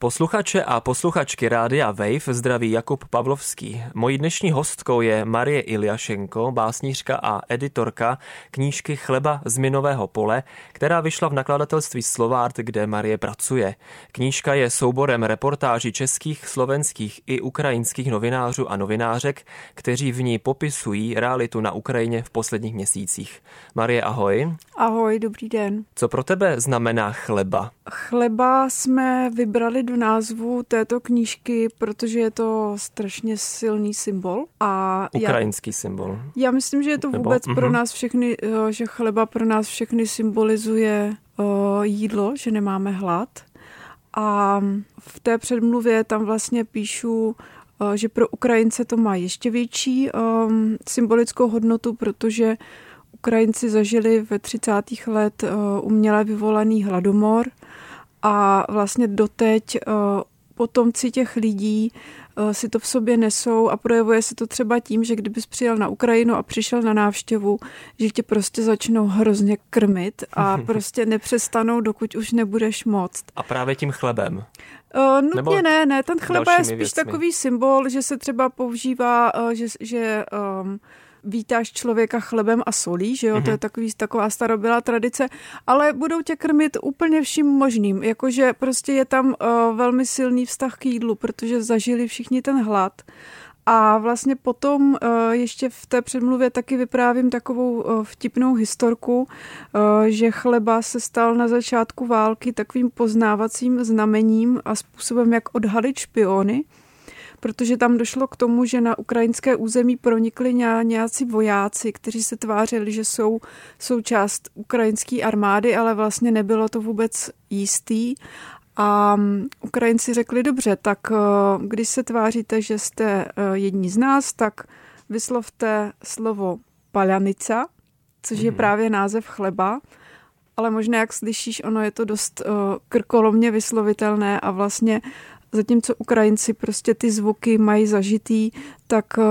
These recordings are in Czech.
Posluchače a posluchačky Rádia Wave zdraví Jakub Pavlovský. Mojí dnešní hostkou je Marie Iljašenko, básnířka a editorka knížky Chleba z minového pole, která vyšla v nakladatelství Slovart, kde Marie pracuje. Knížka je souborem reportáží českých, slovenských i ukrajinských novinářů a novinářek, kteří v ní popisují realitu na Ukrajině v posledních měsících. Marie, ahoj. Ahoj, dobrý den. Co pro tebe znamená chleba? Chleba jsme vybrali do názvu této knížky, protože je to strašně silný symbol. A Ukrajinský já, symbol. Já myslím, že je to vůbec Nebo, pro uh-huh. nás všechny, eh, že chleba pro nás všechny symbolizuje uh, jídlo, že nemáme hlad. A v té předmluvě tam vlastně píšu, uh, že pro Ukrajince to má ještě větší symbolickou hodnotu, protože Ukrajinci zažili ve 30. let uh, uměle vyvolaný hladomor a vlastně doteď uh, potomci těch lidí uh, si to v sobě nesou a projevuje se to třeba tím, že kdybys přijel na Ukrajinu a přišel na návštěvu, že tě prostě začnou hrozně krmit a prostě nepřestanou, dokud už nebudeš moct. A právě tím chlebem? Uh, nutně Nebo ne, ne, ten chleba je spíš věcmi. takový symbol, že se třeba používá, uh, že, že um, vítáš člověka chlebem a solí, že jo, mm-hmm. to je mhm. takový, taková starobylá tradice, ale budou tě krmit úplně vším možným, jakože prostě je tam uh, velmi silný vztah k jídlu, protože zažili všichni ten hlad. A vlastně potom uh, ještě v té předmluvě taky vyprávím takovou uh, vtipnou historku, že chleba se stal na začátku války takovým poznávacím znamením a způsobem, jak odhalit špiony protože tam došlo k tomu, že na ukrajinské území pronikli nějací vojáci, kteří se tvářili, že jsou součást ukrajinské armády, ale vlastně nebylo to vůbec jistý. A mm, Ukrajinci řekli, dobře, tak eh, když se tváříte, že jste eh, jední z nás, tak vyslovte slovo palanica, což je mhm. právě název chleba, ale možná, jak slyšíš, ono je to dost uh, krkolomně vyslovitelné a vlastně Zatímco Ukrajinci prostě ty zvuky mají zažitý, tak eh,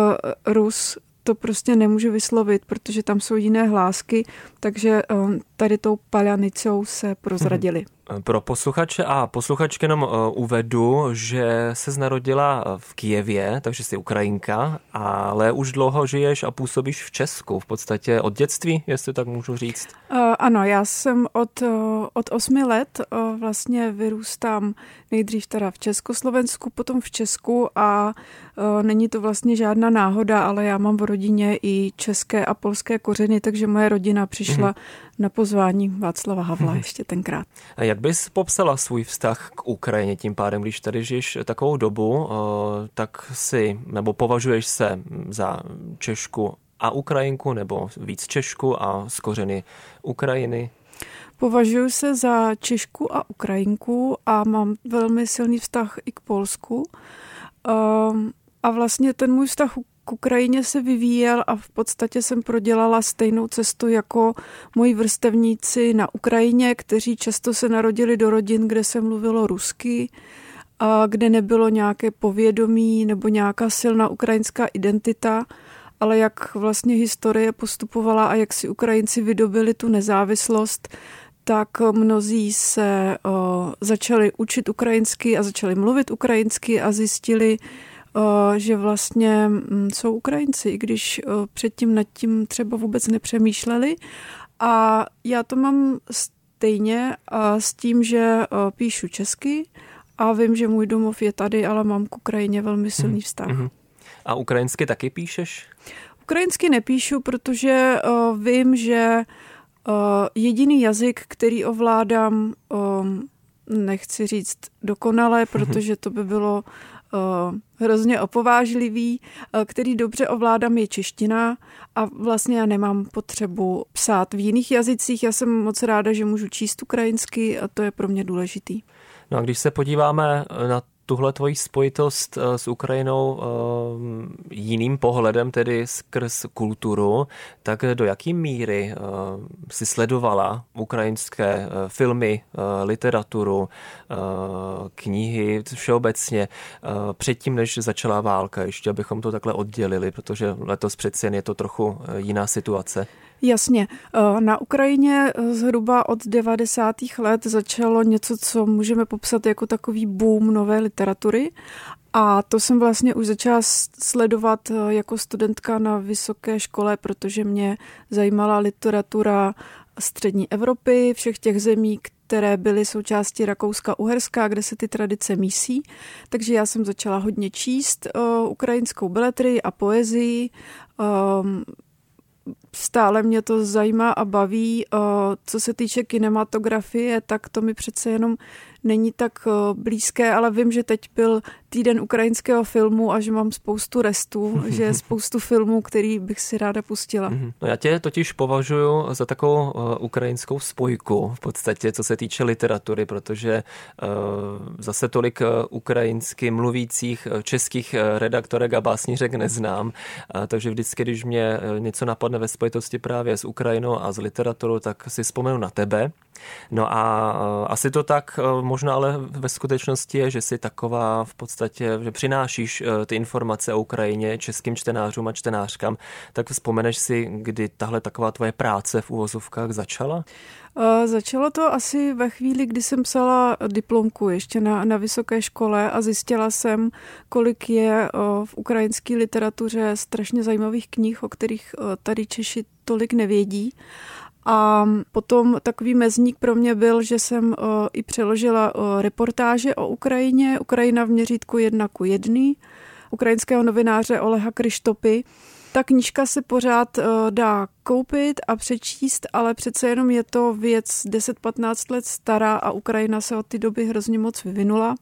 Rus to prostě nemůže vyslovit, protože tam jsou jiné hlásky, takže eh, tady tou palanicou se prozradili. Hmm. Pro posluchače a posluchačky jenom uh, uvedu, že se narodila v Kijevě, takže jsi Ukrajinka, ale už dlouho žiješ a působíš v Česku, v podstatě od dětství, jestli tak můžu říct. Uh, ano, já jsem od, od osmi let vlastně vyrůstám nejdřív teda v Československu, potom v Česku a není to vlastně žádná náhoda, ale já mám v rodině i české a polské kořeny, takže moje rodina přišla mm-hmm na pozvání Václava Havla hmm. ještě tenkrát. A jak bys popsala svůj vztah k Ukrajině tím pádem, když tady žiješ takovou dobu, eh, tak si, nebo považuješ se za Češku a Ukrajinku, nebo víc Češku a z kořeny Ukrajiny? Považuji se za Češku a Ukrajinku a mám velmi silný vztah i k Polsku. Um, a vlastně ten můj vztah k Ukrajině se vyvíjel a v podstatě jsem prodělala stejnou cestu jako moji vrstevníci na Ukrajině, kteří často se narodili do rodin, kde se mluvilo rusky, a kde nebylo nějaké povědomí nebo nějaká silná ukrajinská identita, ale jak vlastně historie postupovala a jak si Ukrajinci vydobili tu nezávislost, tak mnozí se o, začali učit ukrajinsky a začali mluvit ukrajinsky a zjistili, že vlastně mm, jsou Ukrajinci, i když eh, předtím nad tím třeba vůbec nepřemýšleli. A já to mám stejně s tím, že eh, píšu česky a vím, že můj domov je tady, ale mám k Ukrajině velmi silný mhm, vztah. Mm-hmm. A ukrajinsky taky píšeš? Ukrajinsky nepíšu, protože vím, že jediný jazyk, který ovládám, nechci říct dokonale, mhm. protože to by bylo uh, hrozně opovážlivý, uh, který dobře ovládám, je čeština a vlastně já nemám potřebu psát v jiných jazycích. Já jsem moc ráda, že můžu číst ukrajinsky a to je pro mě důležitý. No a když se podíváme na tuhle tvoji spojitost eh, s Ukrajinou jiným pohledem, tedy skrz kulturu, tak do jaký míry si sledovala ukrajinské filmy, literaturu, knihy, všeobecně předtím, než začala válka, ještě abychom to takhle oddělili, protože letos přeci jen je to trochu jiná situace. Jasně. Eh, na Ukrajině eh, zhruba od 90. let začalo něco, co můžeme popsat jako takový boom nové literatury. A to jsem vlastně už začala sledovat eh, jako studentka na vysoké škole, protože mě zajímala literatura střední Evropy, všech těch zemí, které byly součástí Rakouska-Uherska, kde se ty tradice mísí. Takže já jsem začala hodně číst uh, ukrajinskou beletrii a poezii. Um, stále mě to zajímá a baví. Co se týče kinematografie, tak to mi přece jenom není tak eh, blízké, ale vím, že teď byl týden ukrajinského filmu a že mám spoustu restů, že je spoustu filmů, který bych si ráda pustila. Mhm. No já tě totiž považuji za takovou uh, ukrajinskou spojku v podstatě, co se týče literatury, protože zase tolik ukrajinsky mluvících českých redaktorek a básnířek neznám, takže vždycky, když mě něco napadne ve spojitosti právě s Ukrajinou a s literaturou, tak si vzpomenu na tebe. No a asi to tak možná ale ve skutečnosti je, že si taková v podstatě, že přinášíš eh, ty informace o Ukrajině českým čtenářům a čtenářkám, tak vzpomeneš si, kdy tahle taková tvoje práce v úvozovkách začala? Eh, začalo to asi ve chvíli, kdy jsem psala diplomku ještě na, na vysoké škole a zjistila jsem, kolik je eh, v ukrajinské literatuře strašně zajímavých knih, o kterých tady Češi tolik nevědí. A potom takový mezník pro mě byl, že jsem uh, i přeložila uh, reportáže o Ukrajině, Ukrajina v měřítku jedna ku jedný, ukrajinského novináře Oleha Krištopy. Ta knížka se pořád uh, dá koupit a přečíst, ale přece jenom je to věc 10-15 let stará a Ukrajina se od té doby hrozně moc vyvinula.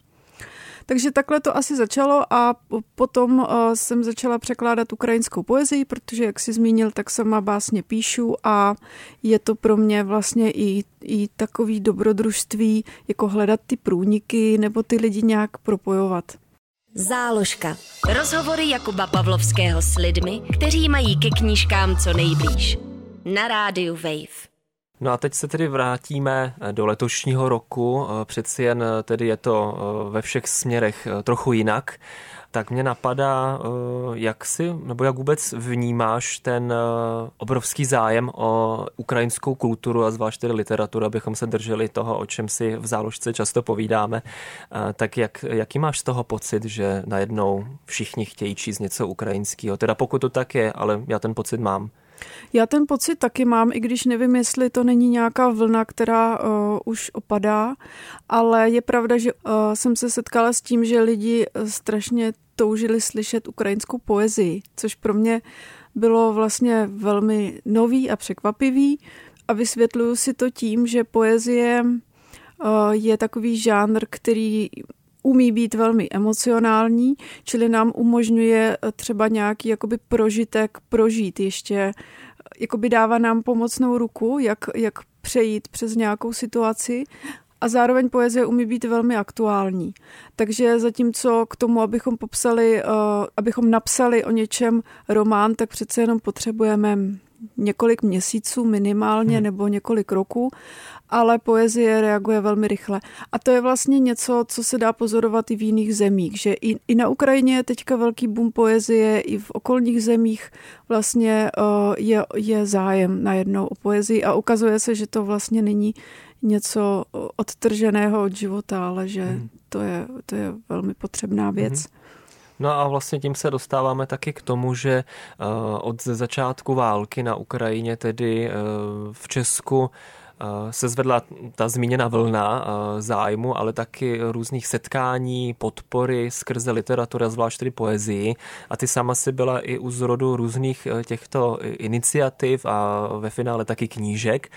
Takže takhle to asi začalo a potom uh, jsem začala překládat ukrajinskou poezii, protože, jak si zmínil, tak sama básně píšu a je to pro mě vlastně i, i takový dobrodružství, jako hledat ty průniky nebo ty lidi nějak propojovat. Záložka. Rozhovory Jakuba Pavlovského s lidmi, kteří mají ke knížkám co nejblíž. Na rádiu Wave. No a teď se tedy vrátíme eh, do letošního roku. Eh, přeci jen eh, tedy je to ve všech směrech trochu jinak. Tak mě napadá, jak si, nebo jak vůbec vnímáš ten obrovský zájem o ukrajinskou kulturu a zvlášť tedy literaturu, abychom se drželi toho, o čem si v záložce často povídáme. Tak jak, jaký máš z toho pocit, že najednou všichni chtějí číst něco ukrajinského? Teda pokud to tak je, ale já ten pocit mám. Já ten pocit taky mám, i když nevím, jestli to není nějaká vlna, která uh, už opadá, ale je pravda, že uh, jsem se setkala s tím, že lidi uh, strašně toužili slyšet ukrajinskou poezii, což pro mě bylo vlastně velmi nový a překvapivý. A vysvětluju si to tím, že poezie je takový žánr, který umí být velmi emocionální, čili nám umožňuje eh, třeba nějaký jakoby prožitek prožít ještě, eh, jakoby dává nám pomocnou ruku, jak, jak přejít přes nějakou situaci a zároveň poezie umí být velmi aktuální. Takže zatímco k tomu, abychom popsali, uh, abychom napsali o něčem román, tak přece jenom potřebujeme několik měsíců minimálně hmm. nebo několik roků, ale poezie reaguje velmi rychle. A to je vlastně něco, co se dá pozorovat i v jiných zemích, že i, i na Ukrajině je teďka velký boom poezie, i v okolních zemích vlastně uh, je, je zájem najednou o poezii a ukazuje se, že to vlastně není něco odtrženého od života, ale že hmm. to, je, to je velmi potřebná věc. Hmm. No a vlastně tím se dostáváme taky k tomu, že eh, od začátku války na Ukrajině, tedy eh, v Česku, se zvedla ta zmíněna vlna eh, zájmu, ale taky různých setkání, podpory skrze literaturu, zvlášť tedy poezii. A ty sama si byla i u zrodu různých eh, těchto iniciativ a ve finále taky knížek.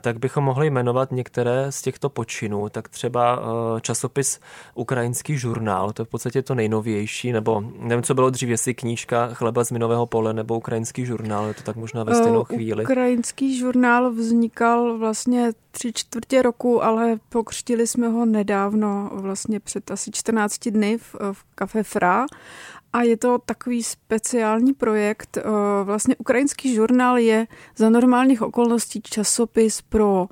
Tak bychom mohli jmenovat některé z těchto počinů. Tak třeba časopis Ukrajinský žurnál, to je v podstatě to nejnovější, nebo nevím, co bylo dřív, jestli knížka Chleba z minového pole nebo Ukrajinský žurnál, je to tak možná ve stejnou chvíli. Ukrajinský žurnál vznikal vlastně vlastně tři čtvrtě roku, ale pokřtili jsme ho nedávno, vlastně před asi 14 dny v, v Café Fra. A je to takový speciální projekt. Eh, vlastně ukrajinský žurnál je za normálních okolností časopis pro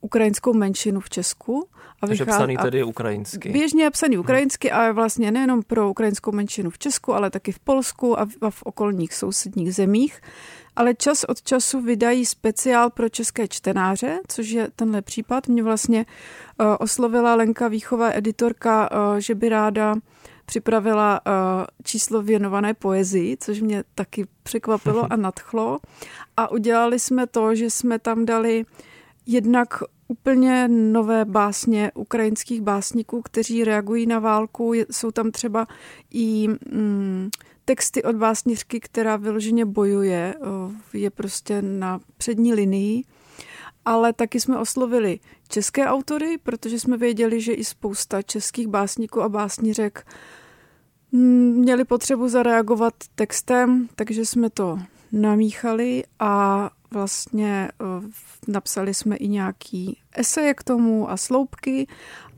ukrajinskou menšinu v Česku. A vychází, psaný tedy ukrajinsky. Běžně je psaný ukrajinsky, ale vlastně nejenom pro ukrajinskou menšinu v Česku, ale taky v Polsku a v, a v okolních sousedních zemích. Ale čas od času vydají speciál pro české čtenáře, což je tenhle případ. Mě vlastně uh, oslovila Lenka Výchová, editorka, uh, že by ráda připravila uh, číslo věnované poezii, což mě taky překvapilo a nadchlo. A udělali jsme to, že jsme tam dali jednak úplně nové básně ukrajinských básníků, kteří reagují na válku. Jsou tam třeba i mm, texty od básnířky, která vyloženě bojuje, je prostě na přední linii. Ale taky jsme oslovili české autory, protože jsme věděli, že i spousta českých básníků a básnířek měli potřebu zareagovat textem, takže jsme to namíchali a vlastně napsali jsme i nějaký eseje k tomu a sloupky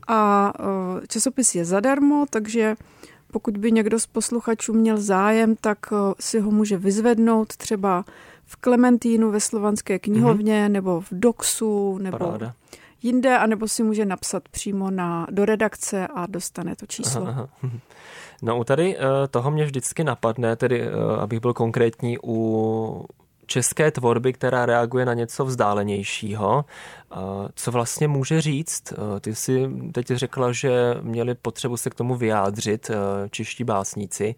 a časopis je zadarmo, takže pokud by někdo z posluchačů měl zájem, tak uh, si ho může vyzvednout třeba v Klementínu ve Slovanské knihovně mm-hmm. nebo v Doxu nebo Paráda. jinde, anebo si může napsat přímo na, do redakce a dostane to číslo. Aha, aha. No u tady toho mě vždycky napadne, tedy abych byl konkrétní, u české tvorby, která reaguje na něco vzdálenějšího. Co vlastně může říct? Ty si teď řekla, že měli potřebu se k tomu vyjádřit čeští básníci.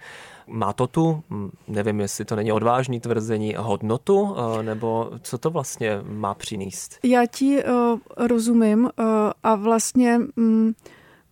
Má to tu, nevím, jestli to není odvážný tvrzení, hodnotu, nebo co to vlastně má přinést? Já ti uh, rozumím uh, a vlastně... Um,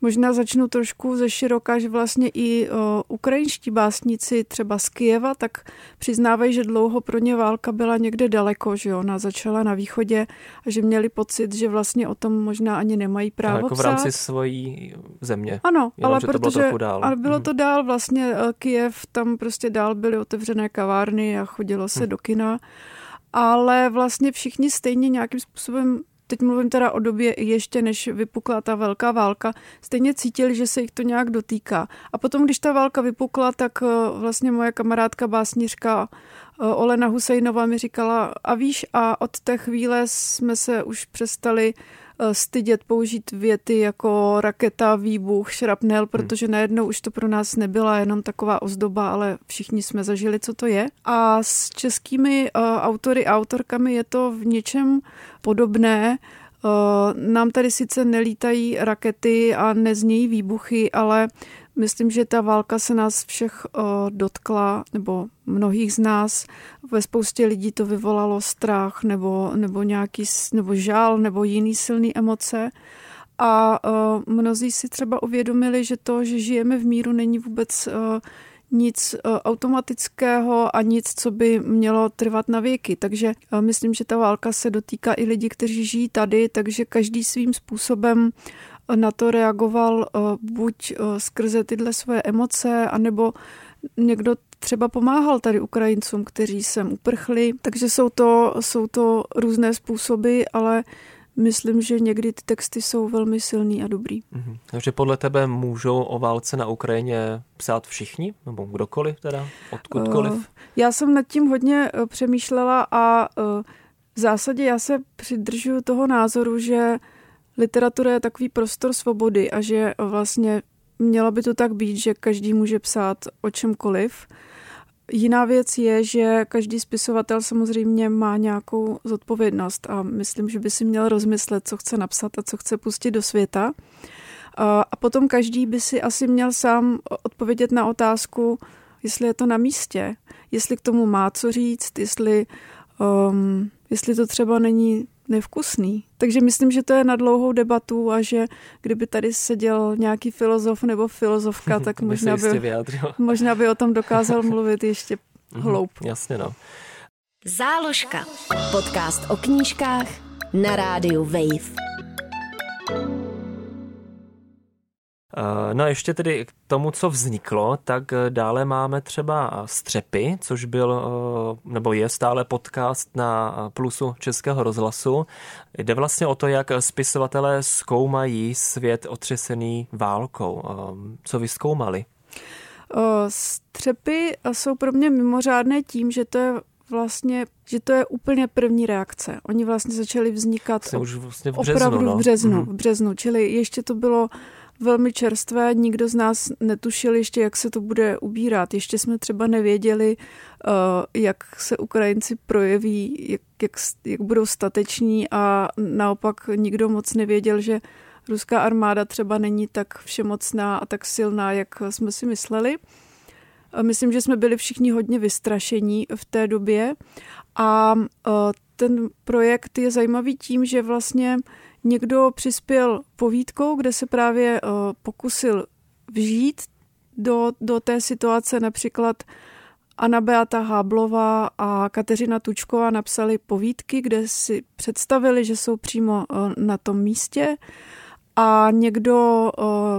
Možná začnu trošku ze široka, že vlastně i o, ukrajinští básníci třeba z Kijeva, tak přiznávají, že dlouho pro ně válka byla někde daleko, že ona začala na východě a že měli pocit, že vlastně o tom možná ani nemají právo jako v rámci svojí země. Ano, Jenom, ale že protože, to bylo dál. ale bylo to mhm. dál vlastně e, Kijev, tam prostě dál byly otevřené kavárny a chodilo se hmm. do kina ale vlastně všichni stejně nějakým způsobem teď mluvím teda o době ještě než vypukla ta velká válka, stejně cítili, že se jich to nějak dotýká. A potom, když ta válka vypukla, tak eh, vlastně moje kamarádka básnířka eh, Olena Husejnová mi říkala, a víš, a od té chvíle jsme se už přestali Eh, stydět použít věty jako raketa, výbuch, šrapnel, hmm. protože najednou už to pro nás nebyla jenom taková ozdoba, ale všichni jsme zažili, co to je. A s českými uh, autory a autorkami je to v něčem podobné. Uh, nám tady sice nelítají rakety a neznějí výbuchy, ale Myslím, že ta válka se nás všech uh, dotkla, nebo mnohých z nás. Ve spoustě lidí to vyvolalo strach nebo, nebo nějaký nebo žál nebo jiný silný emoce. A uh, mnozí si třeba uvědomili, že to, že žijeme v míru, není vůbec uh, nic automatického a nic, co by mělo trvat na věky. Takže myslím, že ta válka se dotýká i lidí, kteří žijí tady, takže každý svým způsobem na to reagoval eh, buď eh, skrze tyhle svoje emoce, anebo někdo třeba pomáhal tady Ukrajincům, kteří sem uprchli. Takže jsou to, jsou to různé způsoby, ale myslím, že někdy ty texty jsou velmi silný a dobrý. Mm-hmm. Takže podle tebe můžou o válce na Ukrajině psát všichni, nebo kdokoliv teda, odkudkoliv? Uh, já jsem nad tím hodně přemýšlela a v zásadě já se přidržuju toho názoru, že literatura je takový prostor svobody a že vlastně mělo by to tak být, že každý může psát o čemkoliv. Jiná věc je, že každý spisovatel samozřejmě má nějakou zodpovědnost a myslím, že by si měl rozmyslet, co chce napsat a co chce pustit do světa. A potom každý by si asi měl sám odpovědět na otázku, jestli je to na místě, jestli k tomu má co říct, jestli, um, jestli to třeba není nevkusný. Takže myslím, že to je na dlouhou debatu a že kdyby tady seděl nějaký filozof nebo filozofka, tak možná by, možná by o tom dokázal mluvit ještě mhm, hloub. Jasně no. Záložka. Podcast o knížkách na rádiu Wave. No a ještě tedy k tomu, co vzniklo, tak eh, dále máme třeba Střepy, což byl nebo je stále podcast na Plusu Českého rozhlasu. Jde vlastně o to, jak spisovatelé zkoumají svět otřesený válkou. Co vy zkoumali? Střepy jsou pro mě mimořádné tím, že to je vlastně, že to je úplně první reakce. Oni vlastně začali vznikat vlastně už vlastně v březnu, opravdu no. v březnu, mm-hmm. v březnu, čili ještě to bylo velmi čerstvé, nikdo z nás netušil ještě, jak se to bude ubírat. Ještě jsme třeba nevěděli, uh, jak se Ukrajinci projeví, jak, jak, jak budou stateční a naopak nikdo moc nevěděl, že ruská armáda třeba není tak všemocná a tak silná, jak jsme si mysleli. Myslím, že jsme byli všichni hodně vystrašení v té době a e, ten projekt je zajímavý tím, že vlastně někdo přispěl povídkou, kde se právě e, pokusil vžít do, do té situace. Například Anna Beata Háblová a Kateřina Tučková napsali povídky, kde si představili, že jsou přímo e, na tom místě. A někdo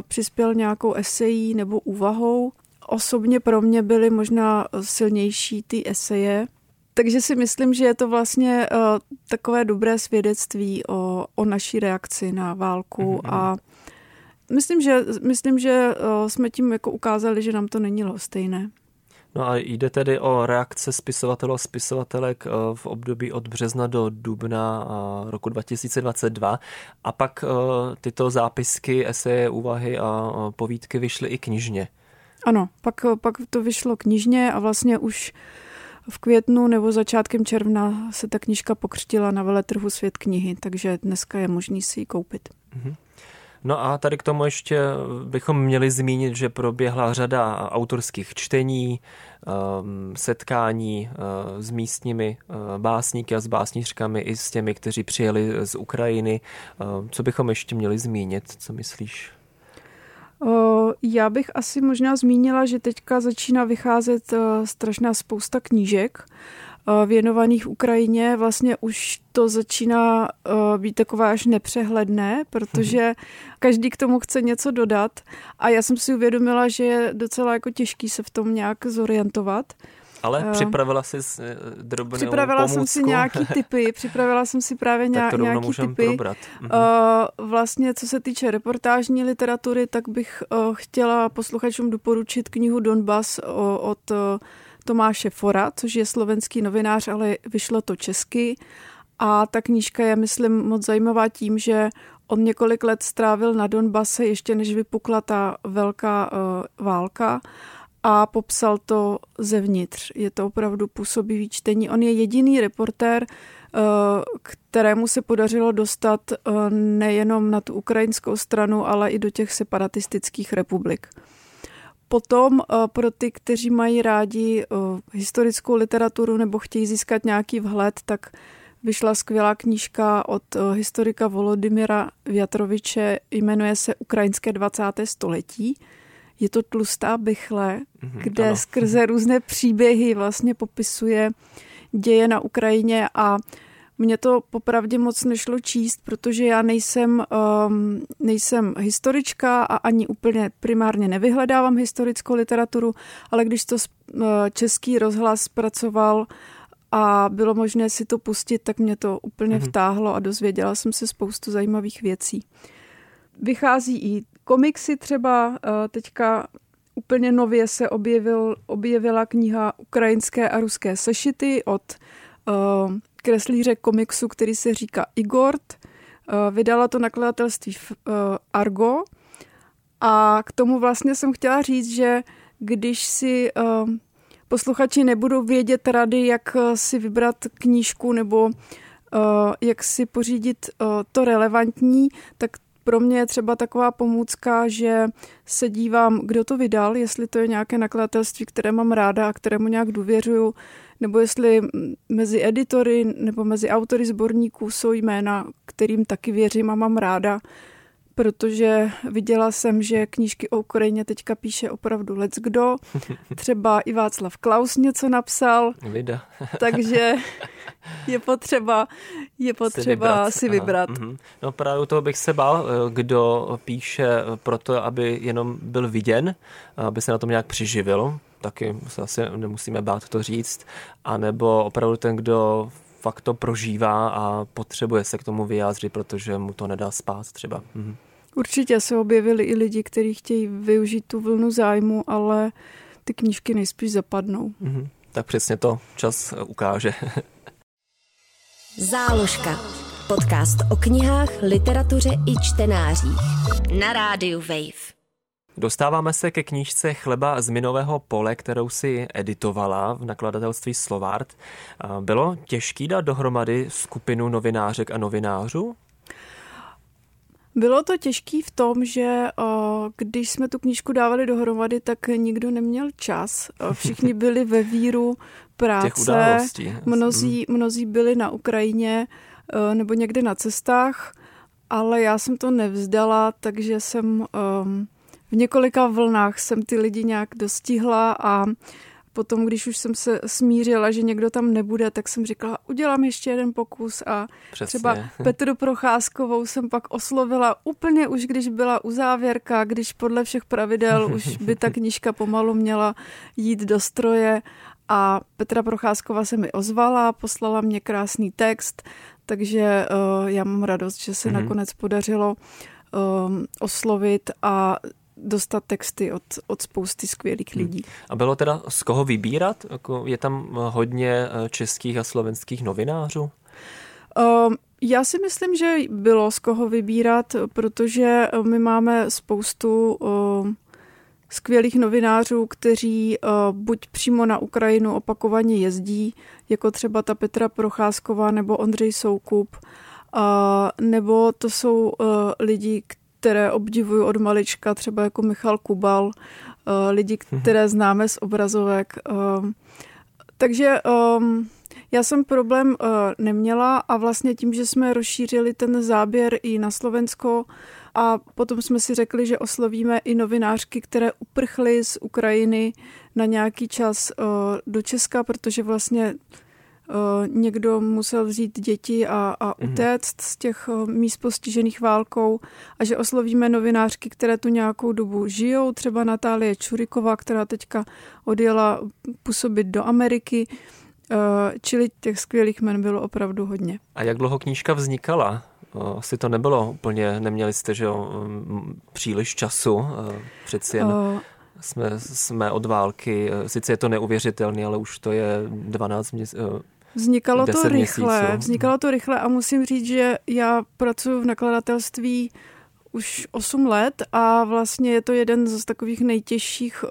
přispěl nějakou esejí nebo úvahou. Osobně pro mě byly možná silnější ty eseje, takže si myslím, že je to vlastně uh, takové dobré svědectví o, o naší reakci na válku mm-hmm. a myslím, že, myslím, že uh, jsme tím jako ukázali, že nám to není lhostejné. No a jde tedy o reakce spisovatelů a spisovatelek eh, v období od března do dubna roku 2022 a pak tyto zápisky, eseje, úvahy a povídky vyšly i knižně. Ano, pak, pak to vyšlo knižně a vlastně už v květnu nebo začátkem června se ta knižka pokřtila na veletrhu Svět knihy, takže dneska je možný si ji koupit. Mm-hmm. No a tady k tomu ještě bychom měli zmínit, že proběhla řada autorských čtení, ehm, setkání eh, s místními eh, básníky a s básnířkami i s těmi, kteří přijeli z Ukrajiny. Ehm, co bychom ještě měli zmínit? Co myslíš? Já bych asi možná zmínila, že teďka začíná vycházet strašná spousta knížek věnovaných Ukrajině. Vlastně už to začíná být takové až nepřehledné, protože každý k tomu chce něco dodat a já jsem si uvědomila, že je docela jako těžký se v tom nějak zorientovat. Ale uh, připravila jsi eh, drobnou Připravila pomůcku. jsem si nějaký typy, připravila jsem si právě nějak, nějaký typy. Probrat. Uh, vlastně, co se týče reportážní literatury, tak bych uh, chtěla posluchačům doporučit knihu Donbass uh, od uh, Tomáše Fora, což je slovenský novinář, ale vyšlo to česky. A ta knížka je, myslím, moc zajímavá tím, že on několik let strávil na Donbase, ještě než vypukla ta velká uh, válka a popsal to zevnitř. Je to opravdu působivý čtení. On je jediný reportér, eh, kterému se podařilo dostat eh, nejenom na tu ukrajinskou stranu, ale i do těch separatistických republik. Potom eh, pro ty, kteří mají rádi historickou literaturu nebo chtějí získat nějaký vhled, tak vyšla skvělá knížka od historika Volodymyra Vjatroviče, jmenuje se Ukrajinské 20. století je to tlustá bychle, mm-hmm, kde ano. skrze různé příběhy vlastně popisuje děje na Ukrajině a mně to popravdě moc nešlo číst, protože já nejsem, um, nejsem historička a ani úplně primárně nevyhledávám historickou literaturu, ale když to uh, český rozhlas pracoval a bylo možné si to pustit, tak mě to úplně mm-hmm. vtáhlo a dozvěděla jsem se spoustu zajímavých věcí. Vychází i komiksy třeba, eh, teďka úplně nově se objevil, objevila kniha Ukrajinské a ruské sešity od uh, kreslíře komiksu, který se říká Igort. Uh, vydala to nakladatelství Argo a k tomu vlastně jsem chtěla říct, že když si posluchači nebudou vědět rady, jak si vybrat knížku nebo uh, jak si pořídit uh, to relevantní, tak pro mě je třeba taková pomůcka, že se dívám, kdo to vydal, jestli to je nějaké nakladatelství, které mám ráda a kterému nějak důvěřuju, nebo jestli mezi editory nebo mezi autory sborníků jsou jména, kterým taky věřím a mám ráda. Protože viděla jsem, že knížky o Ukrajině teďka píše opravdu lec kdo. Třeba i Václav Klaus něco napsal. Vida. takže je potřeba, je potřeba si vybrat. Si vybrat. Mhm. No právě u toho bych se bál, eh, kdo píše proto, aby jenom byl viděn, aby se na tom nějak přiživil, taky se asi nemusíme bát to říct, anebo opravdu ten, kdo fakt to prožívá a potřebuje se k tomu vyjádřit, protože mu to nedá spát třeba. Mhm. Určitě se objevili i lidi, kteří chtějí využít tu vlnu zájmu, ale ty knížky nejspíš zapadnou. Mhm. Tak přesně to čas ukáže. Záložka. Podcast o knihách, literatuře i čtenářích. Na rádiu Wave. Dostáváme se ke knížce Chleba z minového pole, kterou si editovala v nakladatelství Slovart. Bylo těžký dát dohromady skupinu novinářek a novinářů? Bylo to těžký v tom, že když jsme tu knížku dávali dohromady, tak nikdo neměl čas. Všichni byli ve víru práce. Mnozí, mhm. mnozí byli na Ukrajině nebo někde na cestách, ale já jsem to nevzdala, takže jsem v několika vlnách jsem ty lidi nějak dostihla a potom, když už jsem se smířila, že někdo tam nebude, tak jsem říkala, udělám ještě jeden pokus a Přesně. třeba Petru Procházkovou jsem pak oslovila úplně už, když byla u závěrka, když podle všech pravidel už by ta knížka pomalu měla jít do stroje a Petra Procházkova se mi ozvala, poslala mě krásný text, takže uh, já mám radost, že se mm-hmm. nakonec podařilo um, oslovit a dostat texty od, od spousty skvělých hmm. lidí. A bylo teda z koho vybírat? Jako je tam hodně eh, českých a slovenských novinářů? Um, já si myslím, že bylo z koho vybírat, protože eh, my máme spoustu uh, skvělých novinářů, kteří uh, buď přímo na Ukrajinu opakovaně jezdí, jako třeba ta Petra Procházková nebo Ondřej Soukup, uh, nebo to jsou uh, lidi, které obdivuju od malička, třeba jako Michal Kubal, eh, lidi, mhm. které známe z obrazovek. Eh, takže ehm, já jsem problém eh, neměla a vlastně tím, že jsme rozšířili ten záběr i na Slovensko a potom jsme si řekli, že oslovíme i novinářky, které uprchly z Ukrajiny na nějaký čas do Česka, protože vlastně Eh, někdo musel vzít děti a, a mhm. utéct z těch eh, míst postižených válkou a že oslovíme novinářky, které tu nějakou dobu žijou, třeba Natálie Čuriková, která teďka odjela působit do Ameriky, eh, čili těch skvělých men bylo opravdu hodně. A jak dlouho knížka vznikala? Asi to nebylo úplně, neměli jste že jo, příliš času, přeci jen jsme, jsme od války, sice je to neuvěřitelné, ale už to je 12 měsíců, Vznikalo to rychle, měsíců. vznikalo to rychle a musím říct, že já pracuji v nakladatelství už 8 let a vlastně je to jeden z takových nejtěžších uh,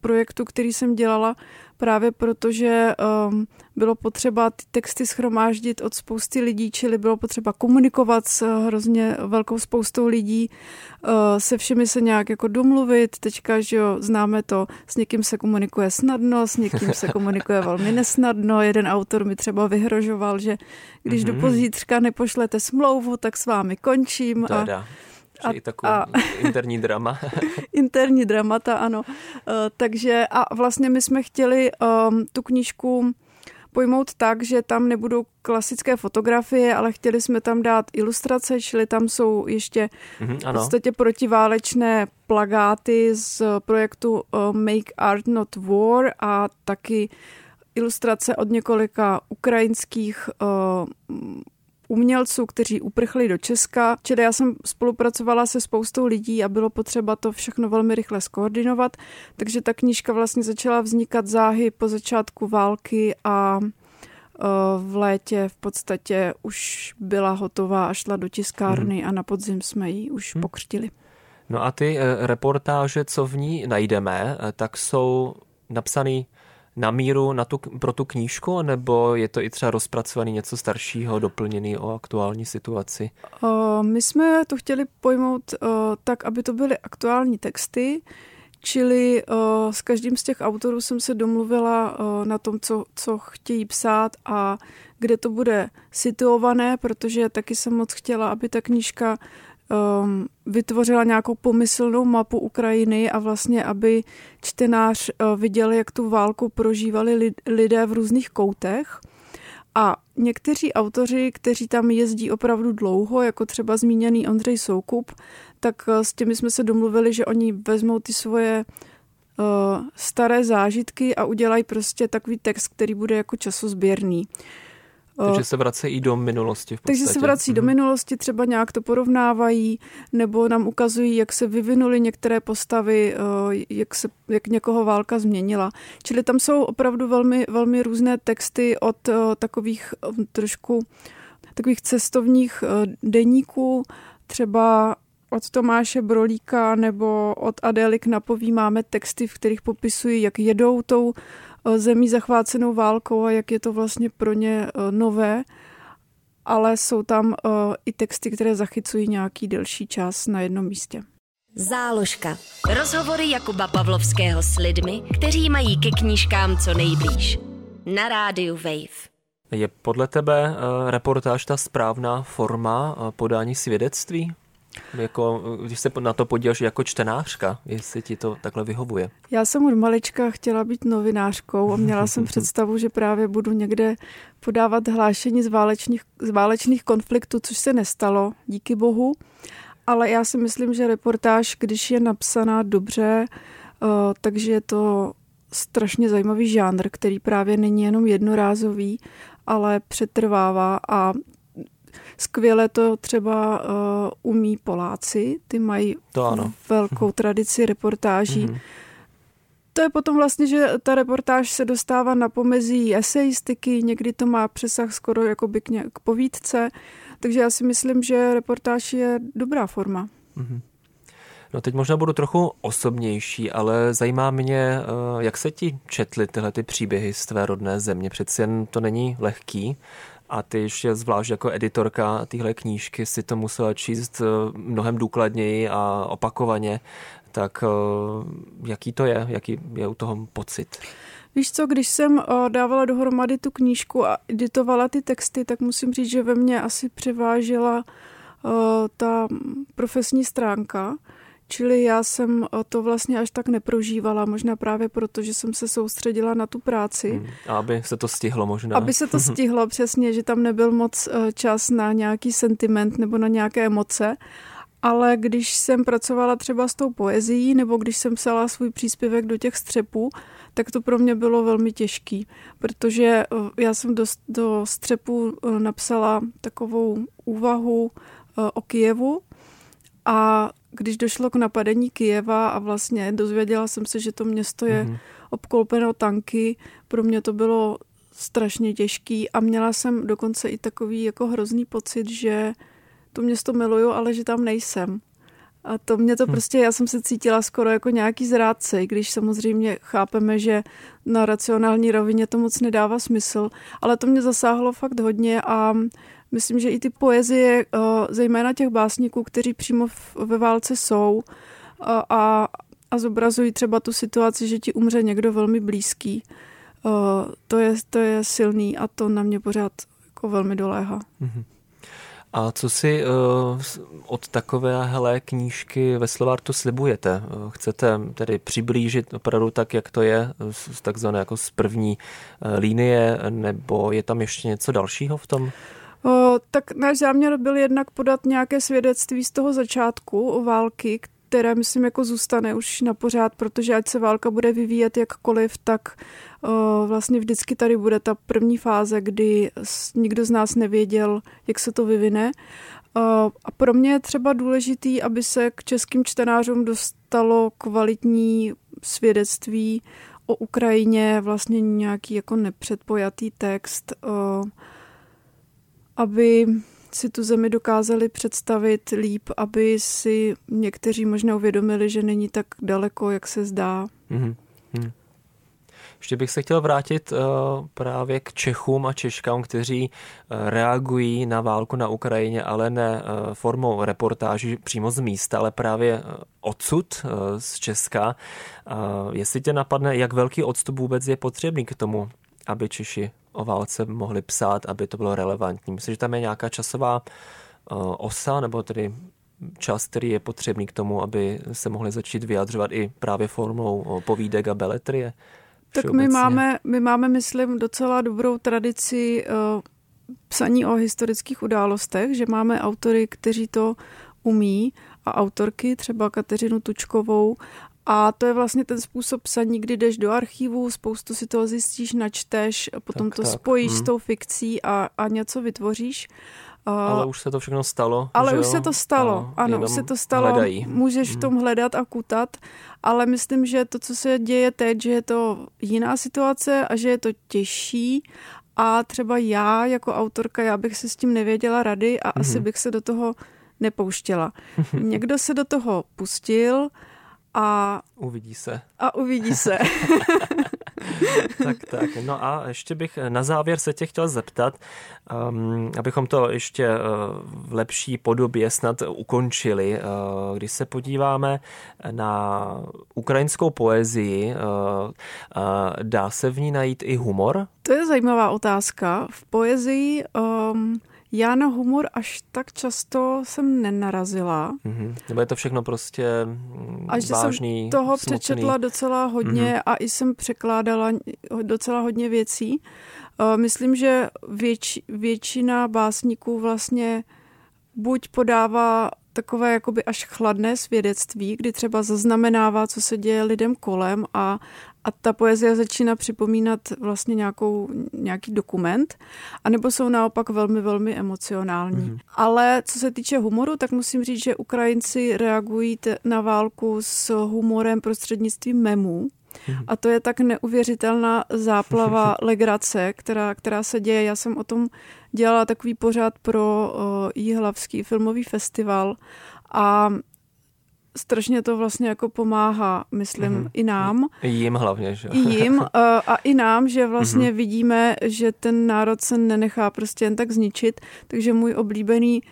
projektů, který jsem dělala, právě protože um, bylo potřeba ty texty schromáždit od spousty lidí, čili bylo potřeba komunikovat s hrozně velkou spoustou lidí, uh, se všemi se nějak jako domluvit. Teďka, že jo, známe to, s někým se komunikuje snadno, s někým se komunikuje velmi nesnadno. Jeden autor mi třeba vyhrožoval, že když mm-hmm. do mhm. pozítřka nepošlete smlouvu, tak s vámi končím. A, a, i takový a, interní drama. interní dramata, ano. Uh, takže a vlastně my jsme chtěli um, tu knížku pojmout tak, že tam nebudou klasické fotografie, ale chtěli jsme tam dát ilustrace, čili tam jsou ještě mm-hmm, v podstatě protiválečné plagáty z projektu uh, Make Art Not War a taky ilustrace od několika ukrajinských uh, umělců, kteří uprchli do Česka. Čili já jsem spolupracovala se spoustou lidí a bylo potřeba to všechno velmi rychle skoordinovat, takže ta knížka vlastně začala vznikat záhy po začátku války a e, v létě v podstatě už byla hotová a šla do tiskárny hmm. a na podzim jsme ji už hmm. pokřtili. No a ty e, reportáže, co v ní najdeme, e, tak jsou napsané na míru na tu, pro tu knížku, nebo je to i třeba rozpracovaný něco staršího, doplněný o aktuální situaci? My jsme to chtěli pojmout tak, aby to byly aktuální texty, čili s každým z těch autorů jsem se domluvila na tom, co, co chtějí psát a kde to bude situované, protože taky jsem moc chtěla, aby ta knížka um, vytvořila nějakou pomyslnou mapu Ukrajiny a vlastně, aby čtenář uh, viděl, jak tu válku prožívali lidé v různých koutech. A někteří autoři, kteří tam jezdí opravdu dlouho, jako třeba zmíněný Ondřej Soukup, tak uh, s těmi jsme se domluvili, že oni vezmou ty svoje uh, staré zážitky a udělají prostě takový text, který bude jako časozběrný. Takže se vrací do minulosti v podstatě. Takže se vrací mm-hmm. do mhm. minulosti, třeba nějak to porovnávají, nebo nám ukazují, jak se vyvinuly některé postavy, jak, se, jak někoho válka změnila. Čili tam jsou opravdu velmi, velmi různé texty od takových trošku takových cestovních deníků, třeba od Tomáše Brolíka nebo od Adély Knapový máme texty, v kterých popisují, jak jedou tou zemí zachvácenou válkou a jak je to vlastně pro ně eh, nové, ale jsou tam eh, i texty, které zachycují nějaký delší čas na jednom místě. Záložka. Rozhovory Jakuba Pavlovského s lidmi, kteří mají ke knížkám co nejblíž. Na rádiu Wave. Je podle tebe reportáž ta správná forma podání svědectví? Jako, když se na to podíváš jako čtenářka, jestli ti to takhle vyhovuje. Já jsem od malička chtěla být novinářkou a měla jsem představu, že právě budu někde podávat hlášení z válečných, z válečných konfliktů, což se nestalo, díky bohu. Ale já si myslím, že reportáž, když je napsaná dobře, uh, takže je to strašně zajímavý žánr, který právě není jenom jednorázový, ale přetrvává a Skvěle to třeba uh, umí Poláci, ty mají to ano. velkou tradici reportáží. Mm-hmm. To je potom vlastně, že ta reportáž se dostává na pomezí eseistiky, někdy to má přesah skoro jakoby k, ně, k povídce, takže já si myslím, že reportáž je dobrá forma. Mm-hmm. No teď možná budu trochu osobnější, ale zajímá mě, eh, jak se ti četly tyhle ty příběhy z tvé rodné země. Přeci jen to není lehký a ty ještě zvlášť jako editorka téhle knížky si to musela číst eh, mnohem důkladněji a opakovaně, tak eh, jaký to je, jaký je u toho pocit? Víš co, když jsem eh, dávala dohromady tu knížku a editovala ty texty, tak musím říct, že ve mně asi převážila ta profesní stránka, Čili já jsem eh, to vlastně až tak neprožívala, možná právě proto, že jsem se soustředila na tu práci. Hmm. A aby se to stihlo možná. Aby se to stihlo, přesně, že tam nebyl moc eh, čas na nějaký sentiment nebo na nějaké emoce. Ale když jsem pracovala třeba s tou poezí, nebo když jsem psala svůj příspěvek do těch střepů, tak to pro mě bylo velmi těžký, protože eh, já jsem do, do střepů napsala takovou úvahu o Kijevu a když došlo k napadení Kijeva a vlastně dozvěděla jsem se, že to město je mm-hmm. obklopeno tanky, pro mě to bylo strašně těžký a měla jsem dokonce i takový jako hrozný pocit, že to město miluju, ale že tam nejsem. A to mě to hmm. prostě, já jsem se cítila skoro jako nějaký zrádce, když samozřejmě chápeme, že na racionální rovině to moc nedává smysl, ale to mě zasáhlo fakt hodně a Myslím, že i ty poezie, eh, zejména těch básníků, kteří přímo ve válce jsou eh, a, a zobrazují třeba tu situaci, že ti umře někdo velmi blízký, eh, to je, to je silný a to na mě pořád jako velmi doléhá. Mm-hmm. A co si od takovéhle knížky ve Slovartu slibujete? Chcete tedy přiblížit opravdu tak, jak to je, takzvané jako z první uh, línie, nebo je tam ještě něco dalšího v tom? O, tak náš záměr byl jednak podat nějaké svědectví z toho začátku války, které myslím jako zůstane už na pořád, protože ať se válka bude vyvíjet jakkoliv, tak o, vlastně vždycky tady bude ta první fáze, kdy nikdo z nás nevěděl, jak se to vyvine. O, a pro mě je třeba důležitý, aby se k českým čtenářům dostalo kvalitní svědectví o Ukrajině, vlastně nějaký jako nepředpojatý text, o, aby si tu zemi dokázali představit líp, aby si někteří možná uvědomili, že není tak daleko, jak se zdá. Mm-hmm. Ještě bych se chtěl vrátit uh, právě k Čechům a Češkám, kteří uh, reagují na válku na Ukrajině, ale ne uh, formou reportáží přímo z místa, ale právě odsud z Česka. Jestli tě napadne, jak velký odstup vůbec je potřebný k tomu, aby Češi o válce mohli psát, aby to bylo relevantní. Myslím, že tam je nějaká časová uh, osa, nebo tedy čas, který je potřebný k tomu, aby se mohli začít vyjadřovat i právě formou povídek a beletrie? Tak my máme, my máme, myslím, docela dobrou tradici uh, psaní o historických událostech, že máme autory, kteří to umí a autorky, třeba Kateřinu Tučkovou. A to je vlastně ten způsob psaní, kdy jdeš do archivu, spoustu si toho zjistíš, načteš, potom tak, to tak. spojíš hmm. s tou fikcí a, a něco vytvoříš. Ale už se to všechno stalo. Ale už jo? se to stalo, ano, ano už se to stalo. Hledají. Můžeš hmm. v tom hledat a kutat, ale myslím, že to, co se děje teď, že je to jiná situace a že je to těžší a třeba já jako autorka, já bych se s tím nevěděla rady a hmm. asi bych se do toho nepouštěla. Někdo se do toho pustil a... Uvidí se. A uvidí se. tak, tak. No a ještě bych na závěr se tě chtěl zeptat, um, abychom to ještě uh, v lepší podobě snad ukončili. Uh, když se podíváme na ukrajinskou poezii, uh, uh, dá se v ní najít i humor? To je zajímavá otázka. V poezii um, já na humor až tak často jsem nenarazila. Mm-hmm. Nebo je to všechno prostě a že vážný, jsem toho smutný. přečetla docela hodně mm-hmm. a i jsem překládala docela hodně věcí. Uh, myslím, že věč, většina básníků vlastně buď podává takové jakoby až chladné svědectví, kdy třeba zaznamenává, co se děje lidem kolem a, a ta poezie začíná připomínat vlastně nějakou, nějaký dokument, anebo jsou naopak velmi, velmi emocionální. Mm-hmm. Ale co se týče humoru, tak musím říct, že Ukrajinci reagují na válku s humorem prostřednictvím memů. Mhm. A to je tak neuvěřitelná záplava legrace, která, která se děje. Já jsem o tom dělala takový pořád pro uh, Jihlavský filmový festival a strašně to vlastně jako pomáhá, myslím, mm-hmm. i nám. Jím hlavně, že? I jim uh, a i nám, že vlastně mm-hmm. vidíme, že ten národ se nenechá prostě jen tak zničit, takže můj oblíbený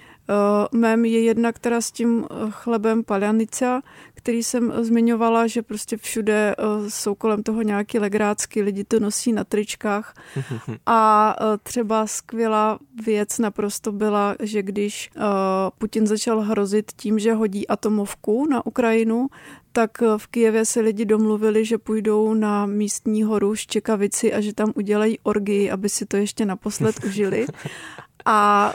mém je jedna, která s tím chlebem paljanica, který jsem zmiňovala, že prostě všude uh, jsou kolem toho nějaký legrácky, lidi to nosí na tričkách a uh, třeba skvělá věc naprosto byla, že když uh, Putin začal hrozit tím, že hodí atomovku na Ukrajinu, tak v Kijevě se lidi domluvili, že půjdou na místní horu Ščekavici a že tam udělají orgii, aby si to ještě naposled užili. A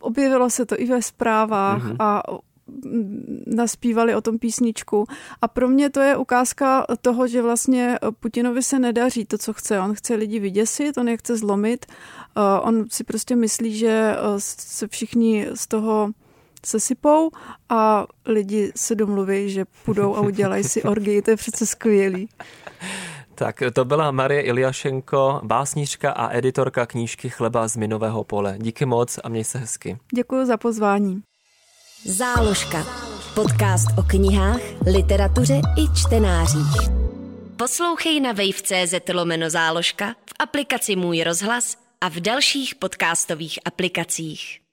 objevilo se to i ve zprávách mm-hmm. a naspívali o tom písničku. A pro mě to je ukázka toho, že vlastně Putinovi se nedaří to, co chce. On chce lidi vyděsit, on je chce zlomit. Eh, on si prostě myslí, že eh, se všichni z toho sesypou a lidi se domluví, že půjdou a udělají si orgii. To je přece skvělý. Tak to byla Marie Iliašenko, básnířka a editorka knížky Chleba z minového pole. Díky moc a měj se hezky. Děkuji za pozvání. Záložka. Podcast o knihách, literatuře i čtenářích. Poslouchej na wave.cz lomeno záložka, v aplikaci Můj rozhlas a v dalších podcastových aplikacích.